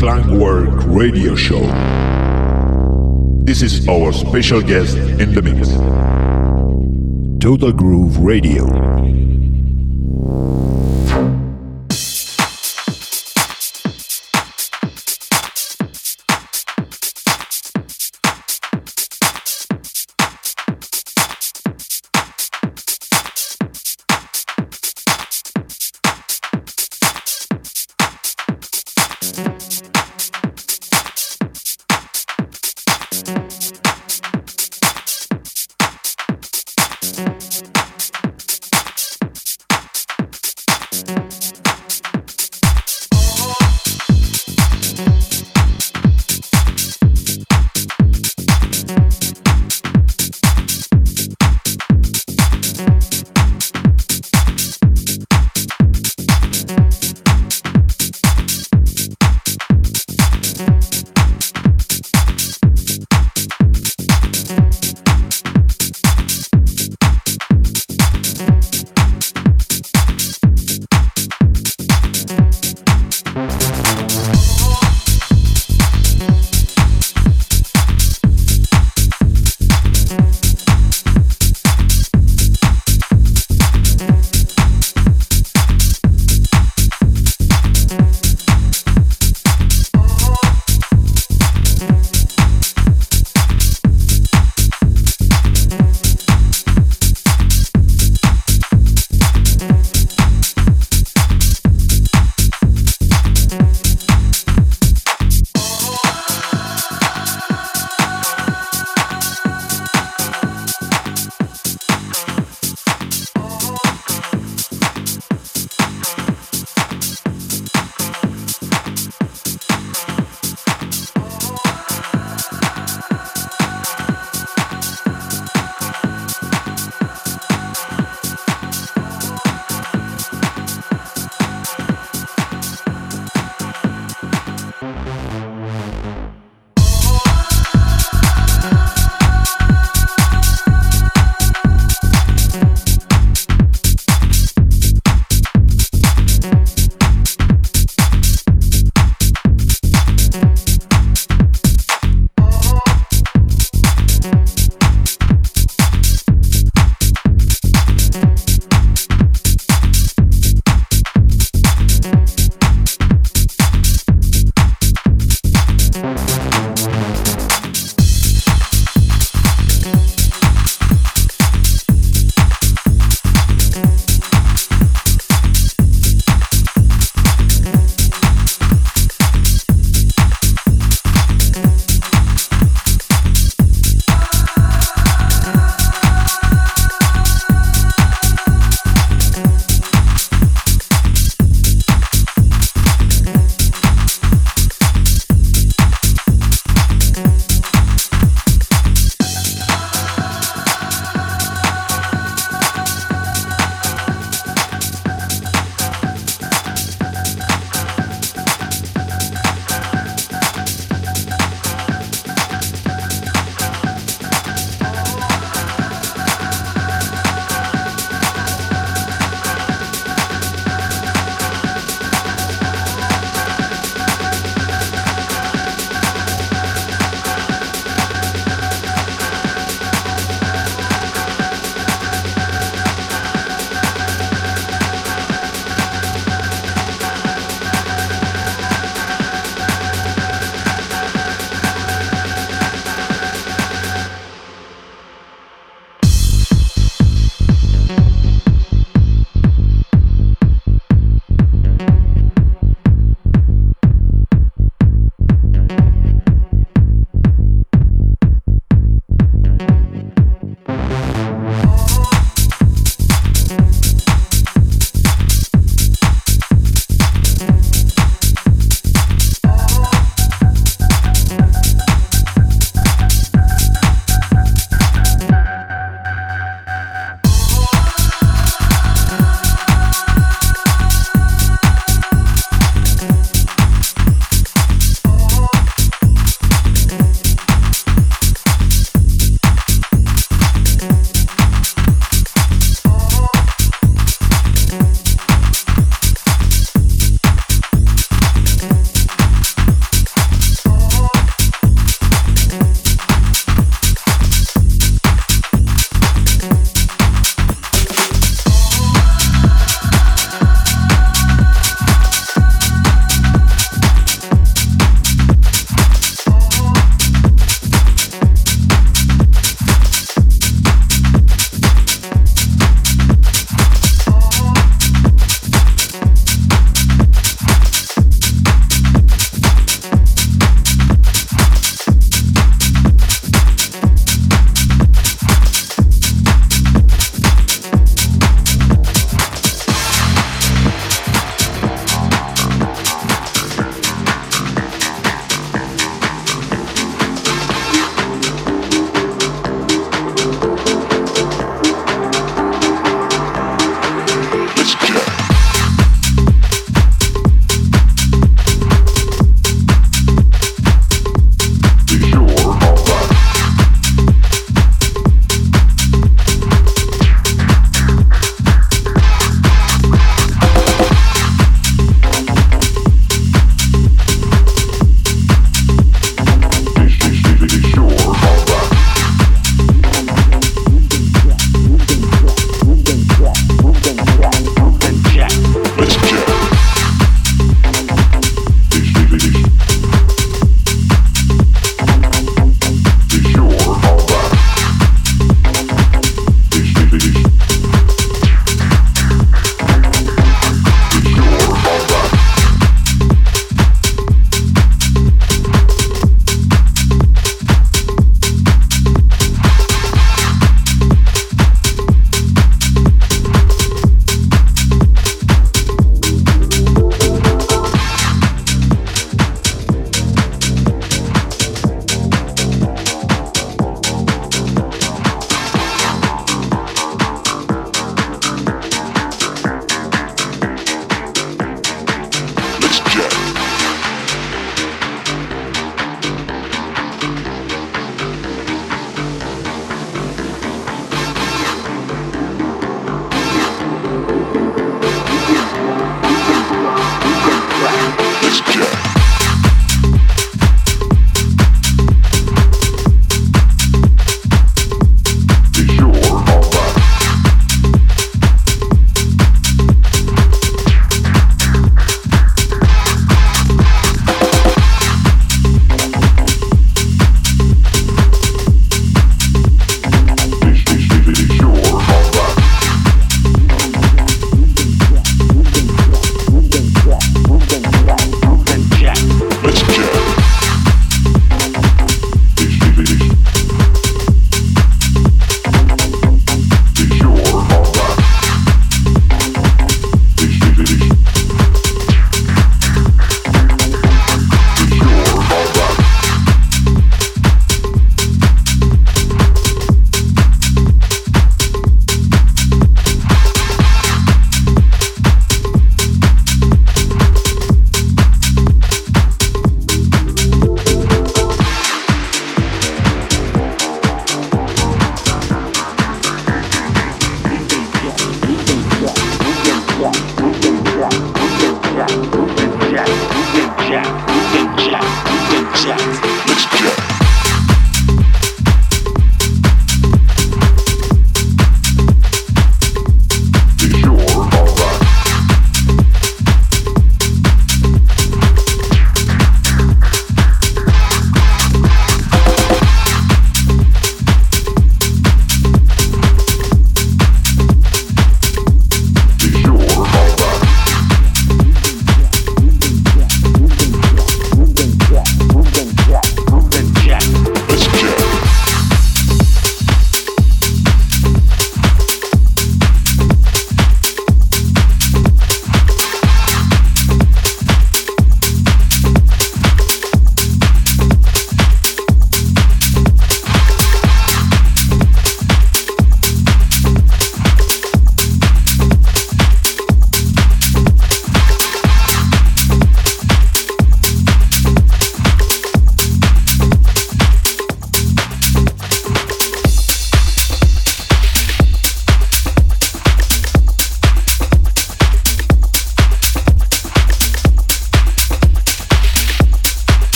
Klangwork Radio Show. This is our special guest in the mix. Total Groove Radio.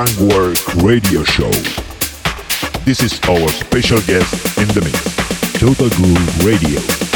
Klangwork Radio Show. This is our special guest in the mix, Total Groove Radio.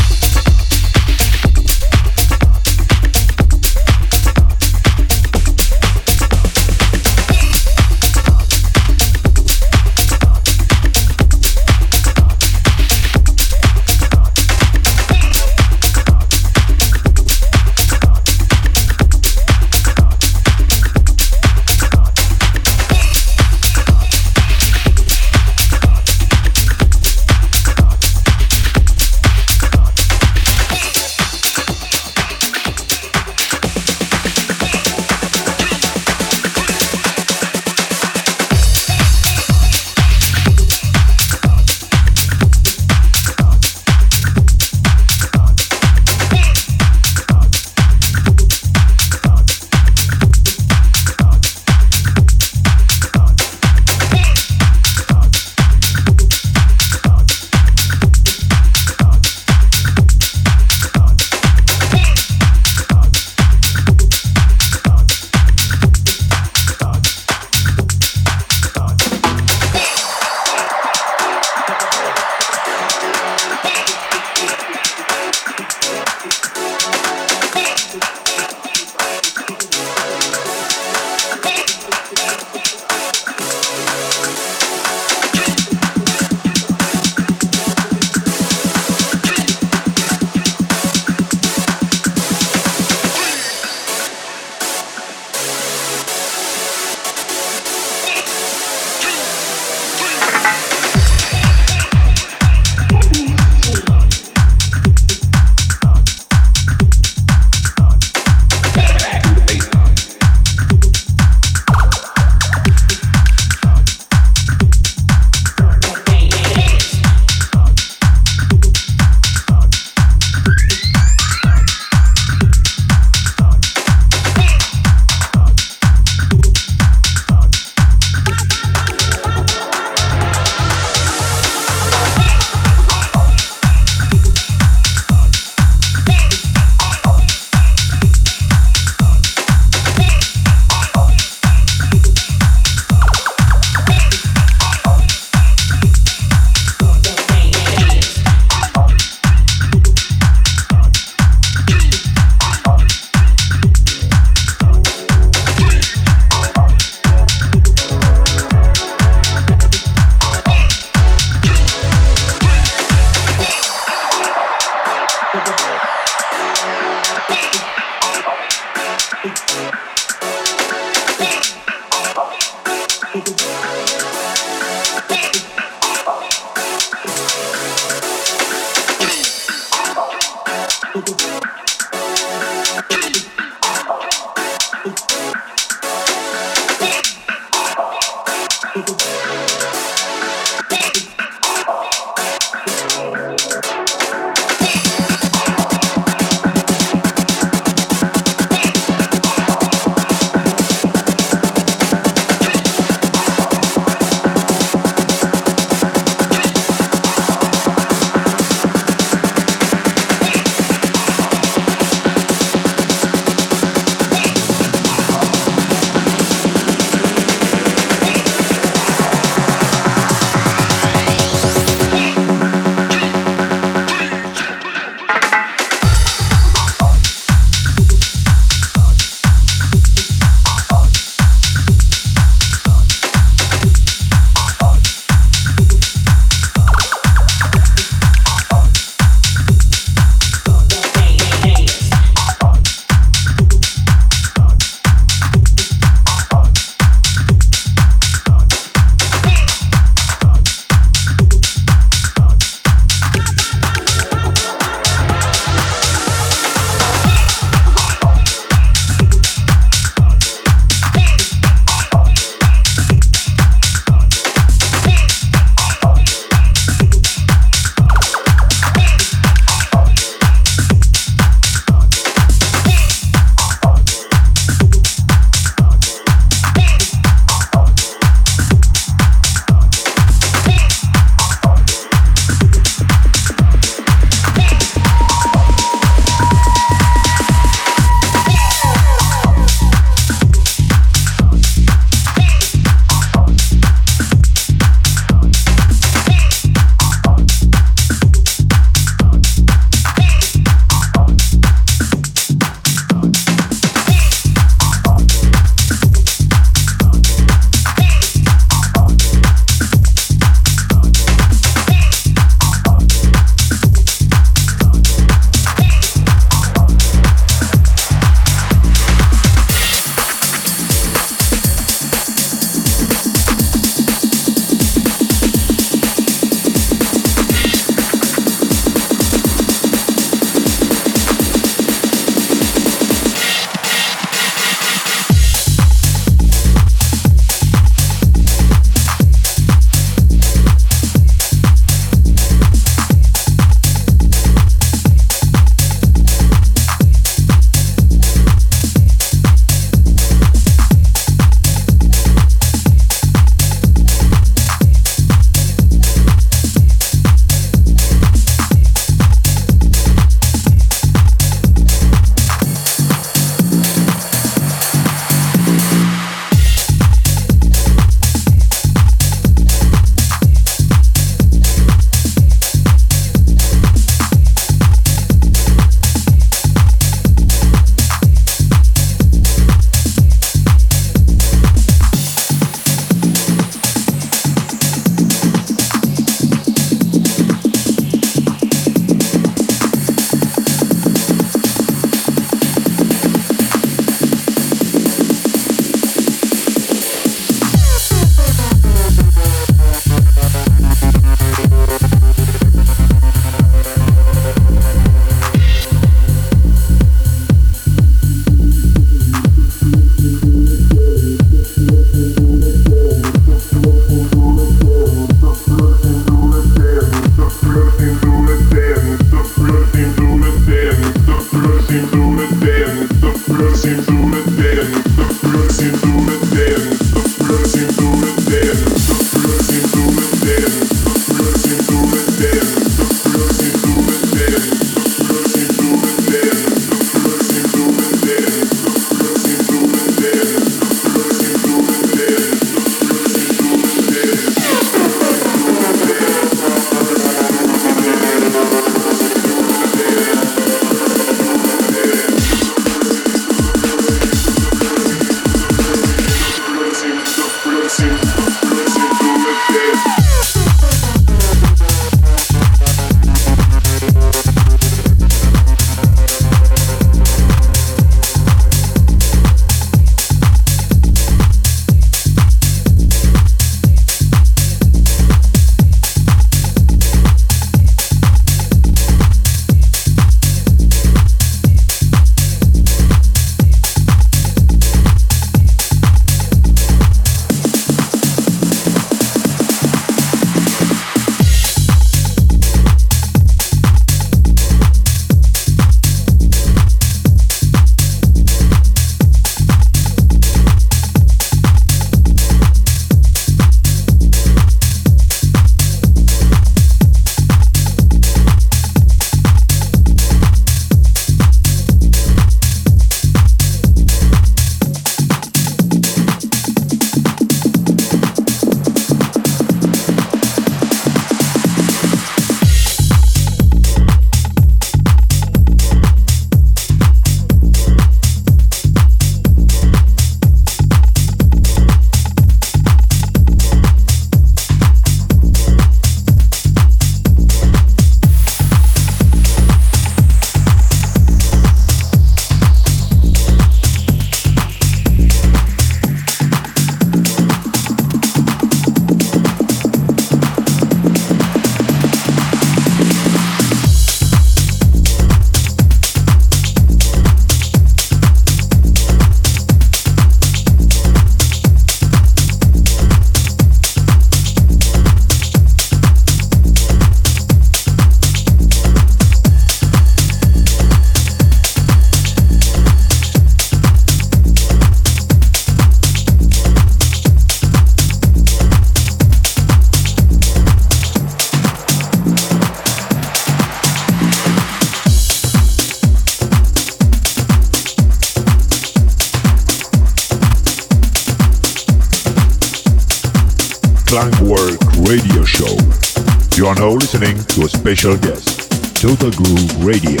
special guest, Total Groove Radio.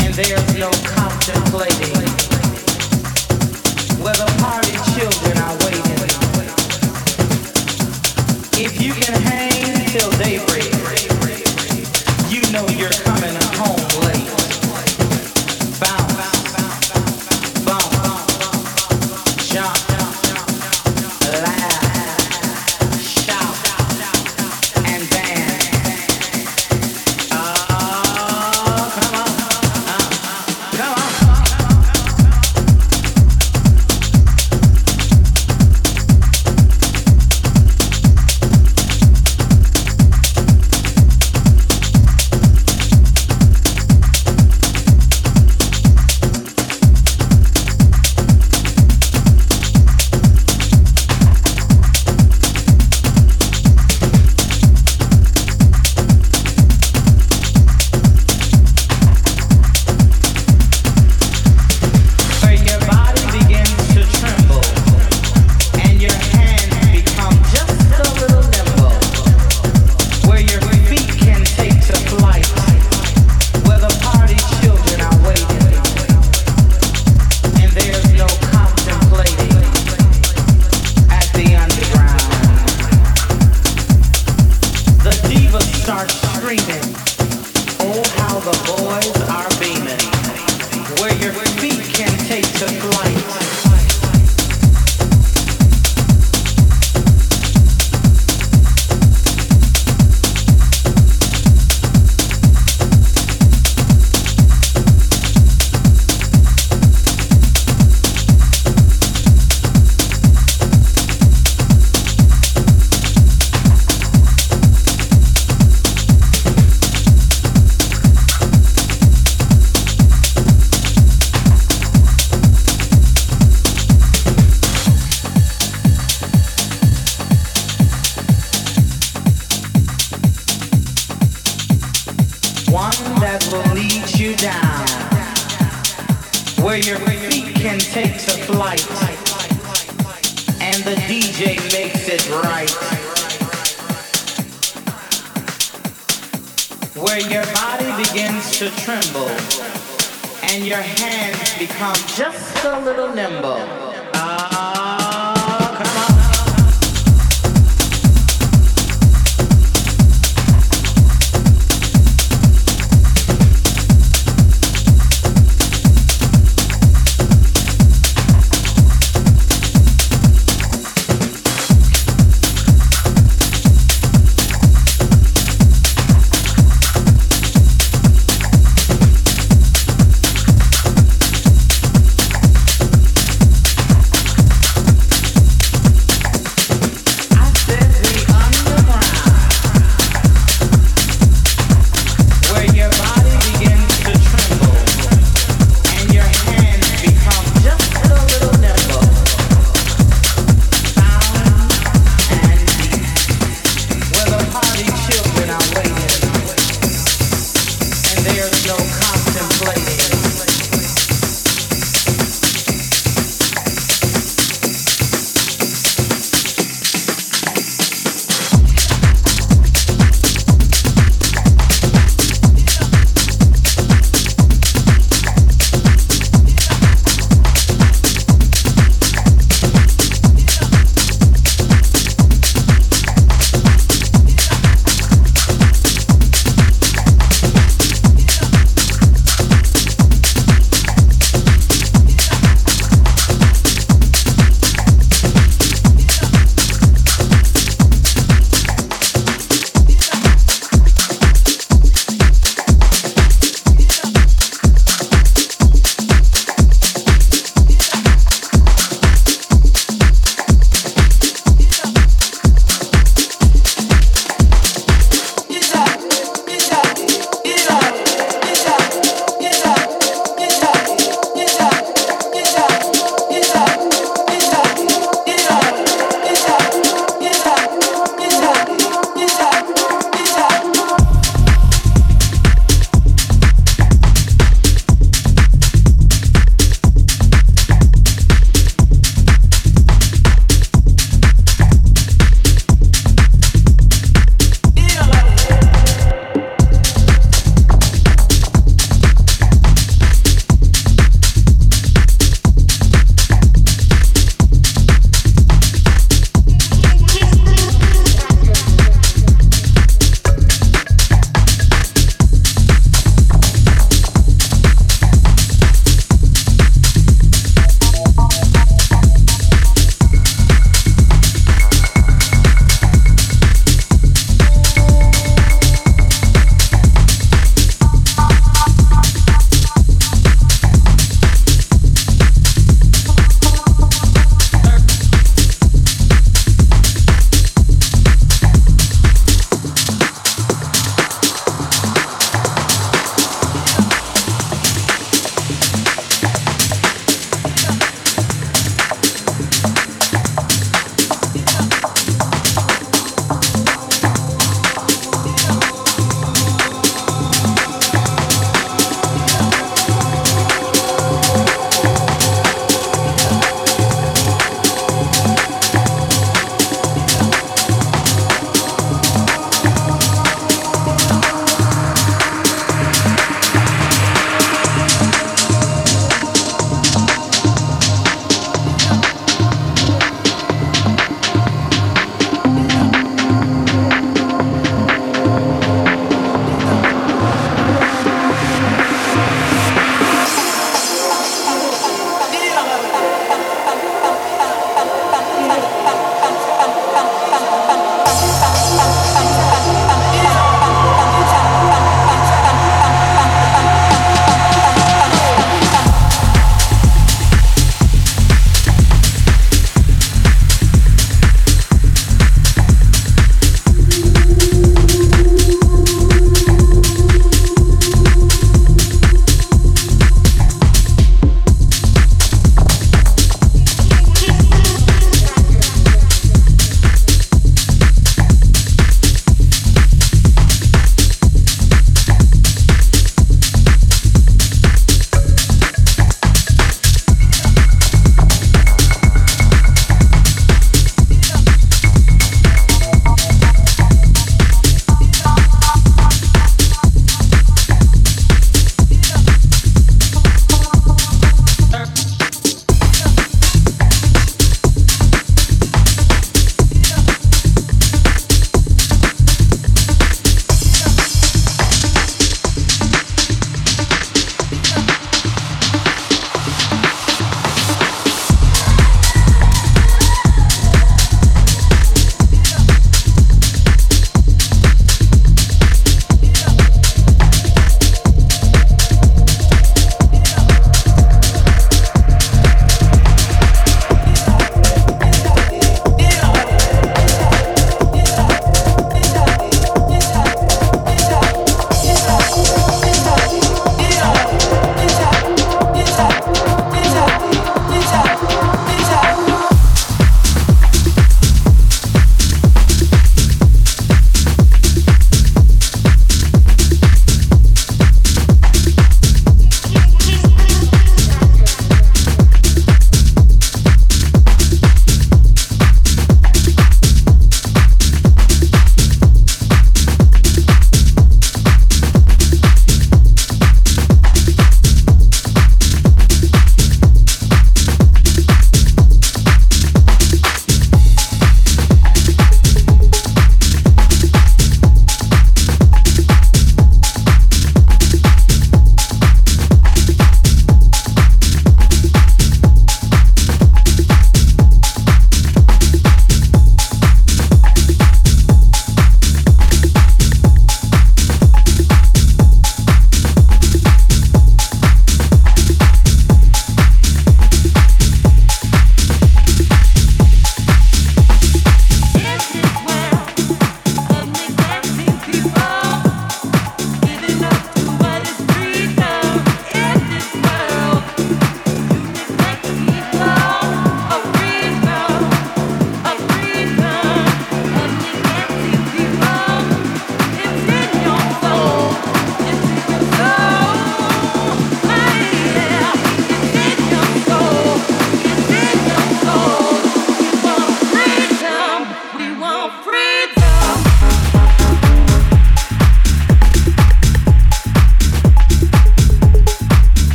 And there's no contemplating. tremble and your hands become just a little nimble.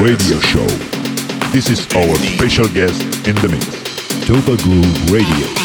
Radio show. This is our special guest in the mix, Total Groove. Radio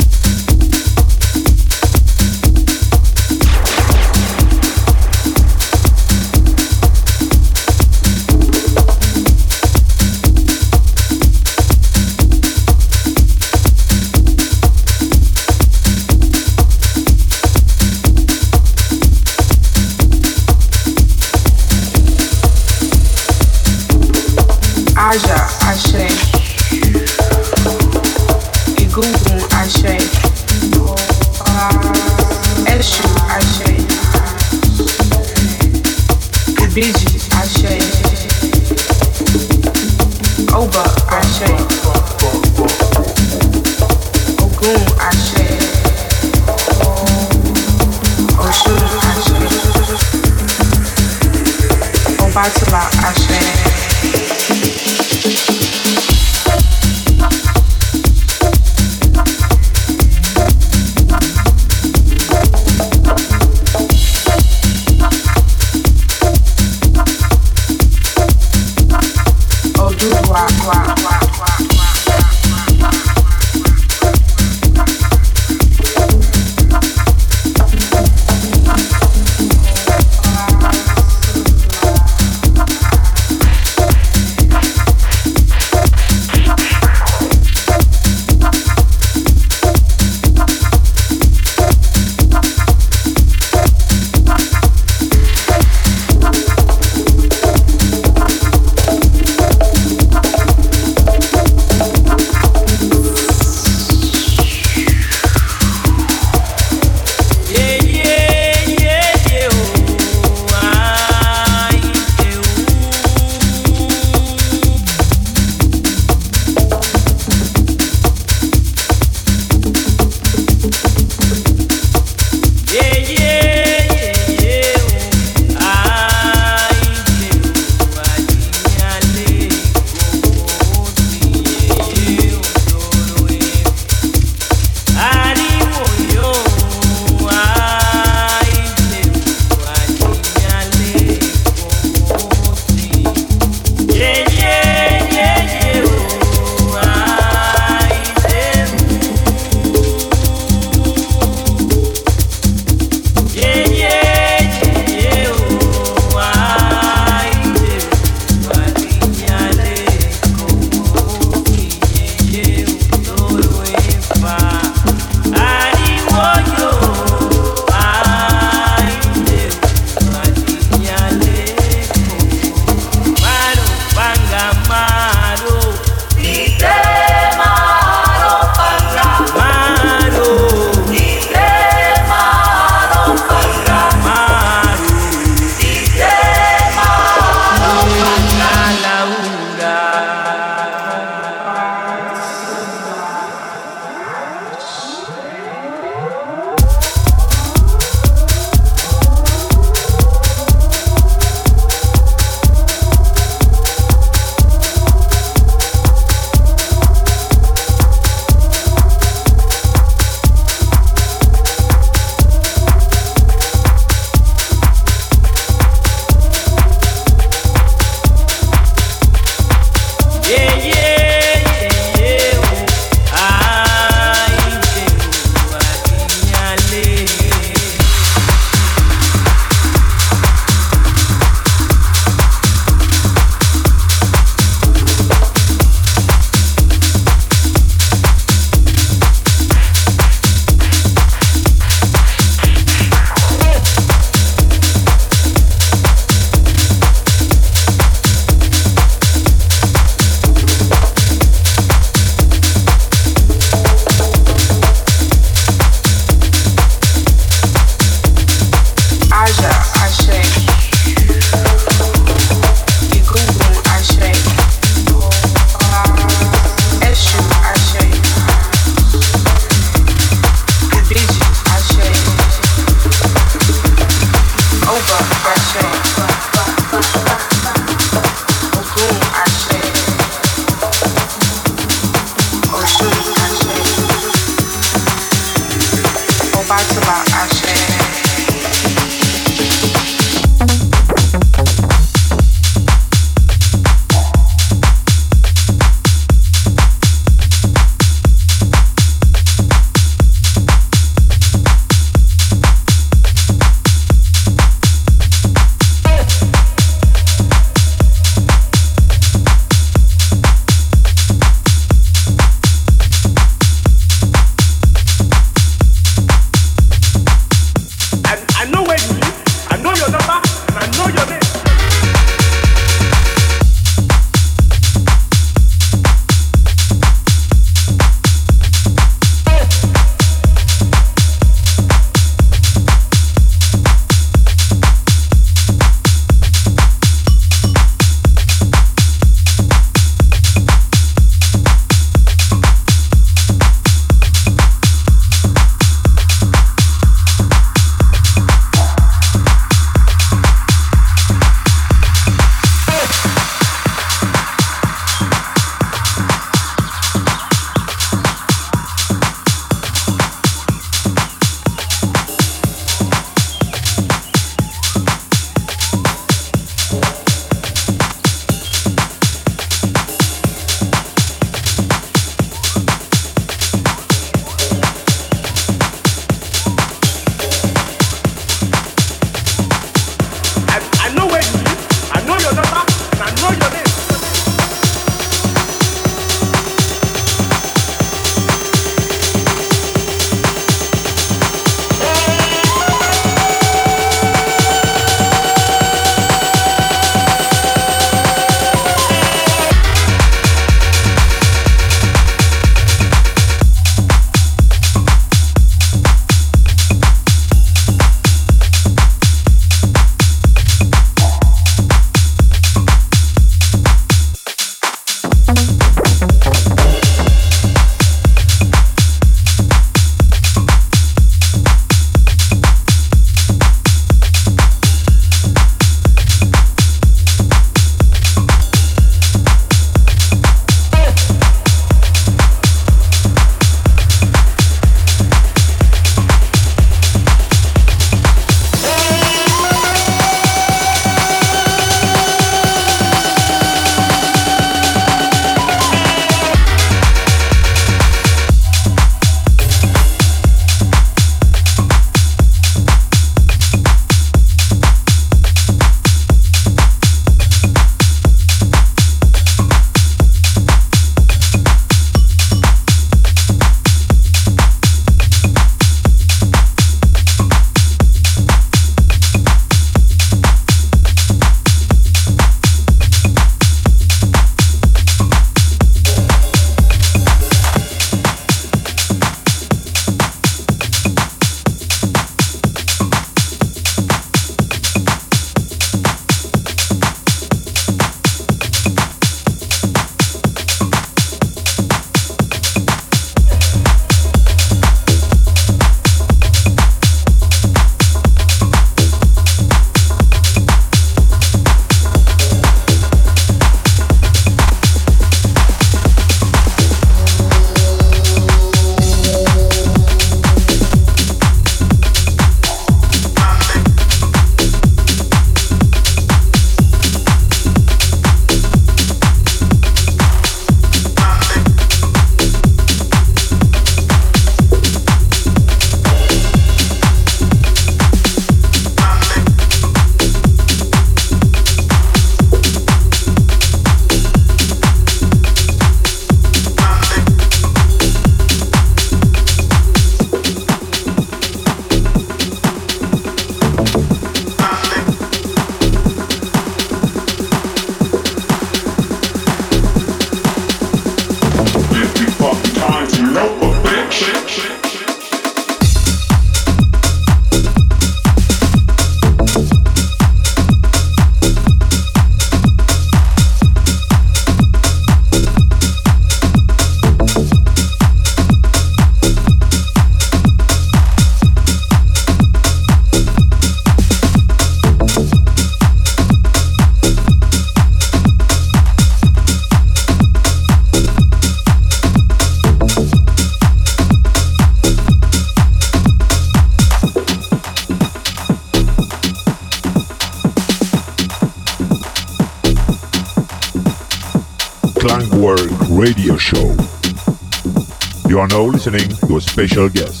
are now listening to a special guest.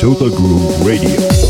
Total Groove Radio.